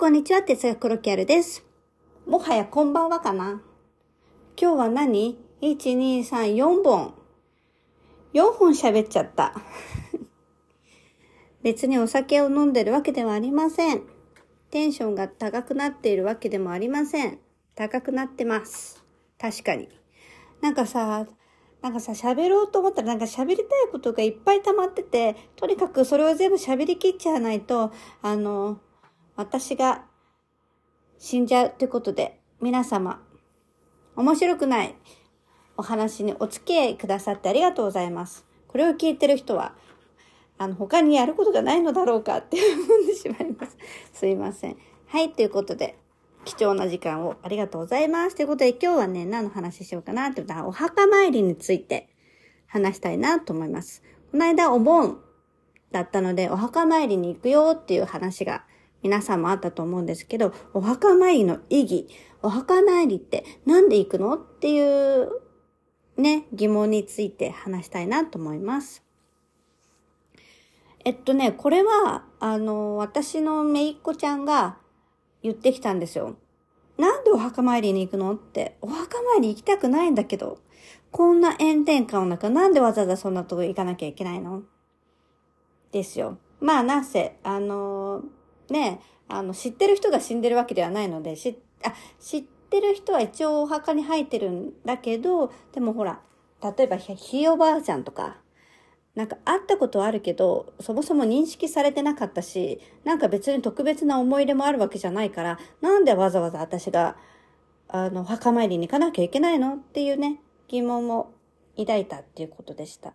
こんにちは、哲学コロキャルです。もはやこんばんはかな。今日は何 ?1、2、3、4本。4本喋っちゃった。別にお酒を飲んでるわけではありません。テンションが高くなっているわけでもありません。高くなってます。確かに。なんかさ、なんかさ、喋ろうと思ったらなんか喋りたいことがいっぱい溜まってて、とにかくそれを全部喋りきっちゃわないと、あの、私が死んじゃうってことで、皆様、面白くないお話にお付き合いくださってありがとうございます。これを聞いてる人は、あの、他にやることがないのだろうかって思ってしまいます。すいません。はい、ということで、貴重な時間をありがとうございます。ということで今日はね、何の話しようかなって言ったら、お墓参りについて話したいなと思います。この間お盆だったので、お墓参りに行くよっていう話が皆さんもあったと思うんですけど、お墓参りの意義、お墓参りってなんで行くのっていうね、疑問について話したいなと思います。えっとね、これは、あの、私のめいっ子ちゃんが言ってきたんですよ。なんでお墓参りに行くのって、お墓参り行きたくないんだけど、こんな炎天下の中、なんでわざわざそんなとこ行かなきゃいけないの？ですよ。まあ、なんせ、あのね、あの、知ってる人が死んでるわけではないので、し、あ、知ってる人は一応お墓に入ってるんだけど、でもほら、例えばひ、いおばあちゃんとか、なんか会ったことはあるけど、そもそも認識されてなかったし、なんか別に特別な思い入れもあるわけじゃないから、なんでわざわざ私が、あの、墓参りに行かなきゃいけないの？っていうね、疑問を抱いたっていうことでした。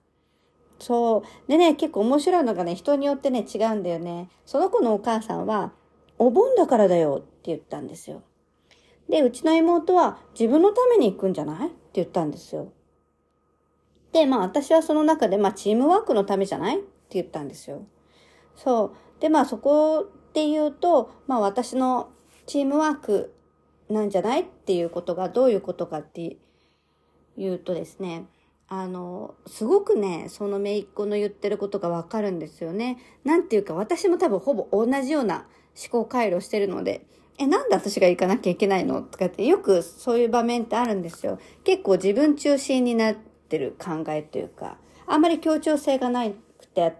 そう。でね、結構面白いのがね、人によってね、違うんだよね。その子のお母さんは、お盆だからだよって言ったんですよ。で、うちの妹は、自分のために行くんじゃない？って言ったんですよ。で、まあ私はその中で、まあチームワークのためじゃない？って言ったんですよ。そう。で、まあそこで言うと、まあ私のチームワークなんじゃない？っていうことがどういうことかっていうとですね、あの、すごくね、その姪っ子の言ってることがわかるんですよね。なんていうか私も多分ほぼ同じような思考回路してるので、え、なんで私が行かなきゃいけないのとかってよくそういう場面ってあるんですよ。結構自分中心になってる考えというか、あんまり協調性がなくて、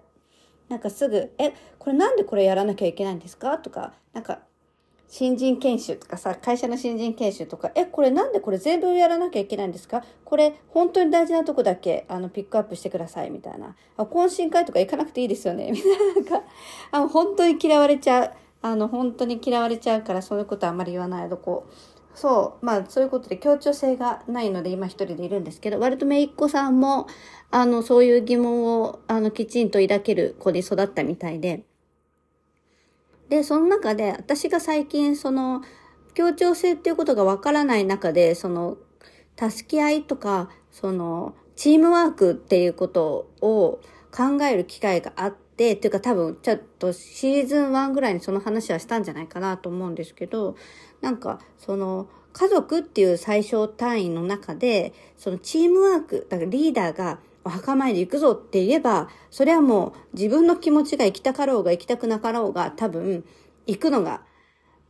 なんかすぐ、え、これなんでこれやらなきゃいけないんですか？とか、なんか、新人研修とかさ、会社の新人研修とか、え、これなんでこれ全部やらなきゃいけないんですか？これ本当に大事なとこだけ、あの、ピックアップしてください、みたいな。あ、懇親会とか行かなくていいですよね、みたいな。なんか、あの本当に嫌われちゃう。あの、本当に嫌われちゃうから、そういうことあんまり言わないとこう。そう。まあ、そういうことで協調性がないので、今一人でいるんですけど、割とめいっ子さんも、あの、そういう疑問を、あの、きちんと抱ける子に育ったみたいで、で、その中で、私が最近、その、協調性っていうことがわからない中で、その、助け合いとか、その、チームワークっていうことを考える機会があって、っていうか多分、ちょっとシーズン1ぐらいにその話はしたんじゃないかなと思うんですけど、なんか、その、家族っていう最小単位の中で、そのチームワーク、だからリーダーが、お墓参り行くぞって言えば、それはもう自分の気持ちが行きたかろうが行きたくなかろうが多分行くのが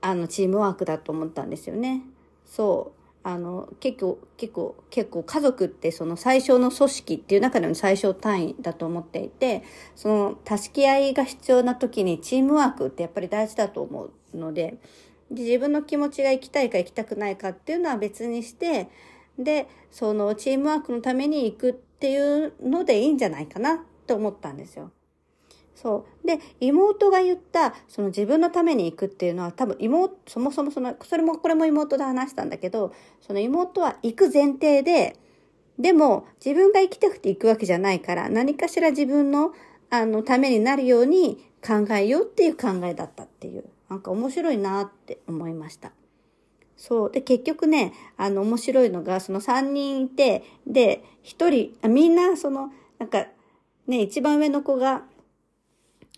あのチームワークだと思ったんですよね。そう。あの、結構、結構、結構家族ってその最小の組織っていう中での最小単位だと思っていて、その助け合いが必要な時にチームワークってやっぱり大事だと思うので、で自分の気持ちが行きたいか行きたくないかっていうのは別にして、で、そのチームワークのために行くっていうのでいいんじゃないかなって思ったんですよ。そう。で、妹が言った、その自分のために行くっていうのは多分妹、そもそもその、それも、これも妹で話したんだけど、その妹は行く前提で、でも自分が行きたくて行くわけじゃないから、何かしら自分の、あの、ためになるように考えようっていう考えだったっていう、なんか面白いなって思いました。そう。で、結局ね、あの、面白いのが、その3人いて、で、1人、みんな、その、なんか、ね、一番上の子が、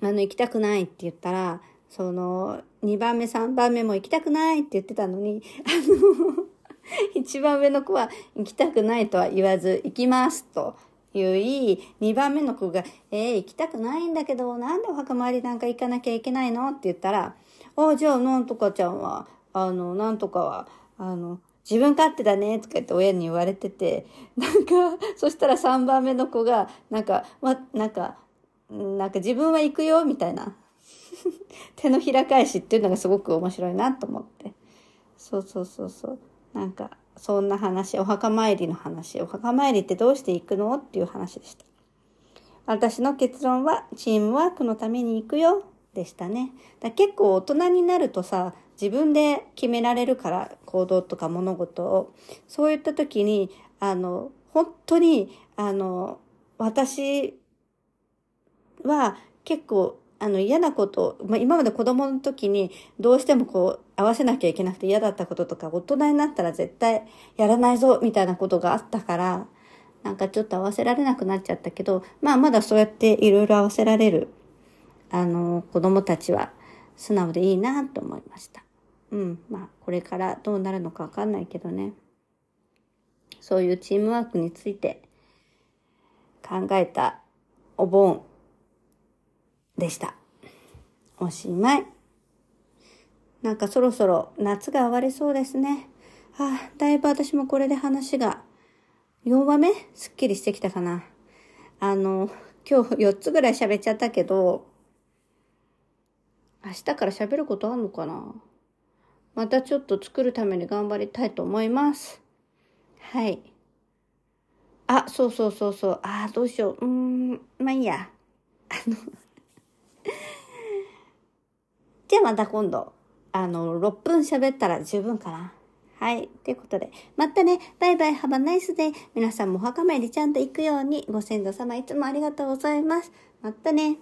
あの、行きたくないって言ったら、その、2番目、3番目も行きたくないって言ってたのに、あの、一番上の子は行きたくないとは言わず、行きますと言い、2番目の子が、えー、行きたくないんだけど、なんでお墓参りなんか行かなきゃいけないのって言ったら、あ、じゃあなんとかちゃんは、あの、なんとかは、あの、自分勝手だねとか言って親に言われてて、なんか、そしたら3番目の子が、なんか、ま、なんか、なんか自分は行くよみたいな。手のひら返しっていうのがすごく面白いなと思って。そうそうそうそう。なんか、そんな話、お墓参りの話、お墓参りってどうして行くのっていう話でした。私の結論は、チームワークのために行くよ、でしたね。だ結構大人になるとさ、自分で決められるから、行動とか物事を。そういった時に、あの、本当に、あの、私は結構あの嫌なこと、まあ、今まで子供の時にどうしてもこう合わせなきゃいけなくて嫌だったこととか大人になったら絶対やらないぞみたいなことがあったからなんかちょっと合わせられなくなっちゃったけどまあまだそうやっていろいろ合わせられるあの子供たちは素直でいいなと思いました。うん。まあこれからどうなるのかわかんないけどね。そういうチームワークについて考えたお盆でした。おしまい。なんかそろそろ夏が終わりそうですね。ああ、だいぶ私もこれで話が4話目すっきりしてきたかな。あの、今日4つぐらい喋っちゃったけど、明日から喋ることあんのかな？またちょっと作るために頑張りたいと思います。はい。あ、そうそうそうそう。ああ、どうしよう。うーん、まあいいや。あの じゃあまた今度、あの、6分喋ったら十分かな。はい。ということで、またね、バイバイ、ハバナイスで、皆さんもお墓参りちゃんと行くように、ご先祖様いつもありがとうございます。またね。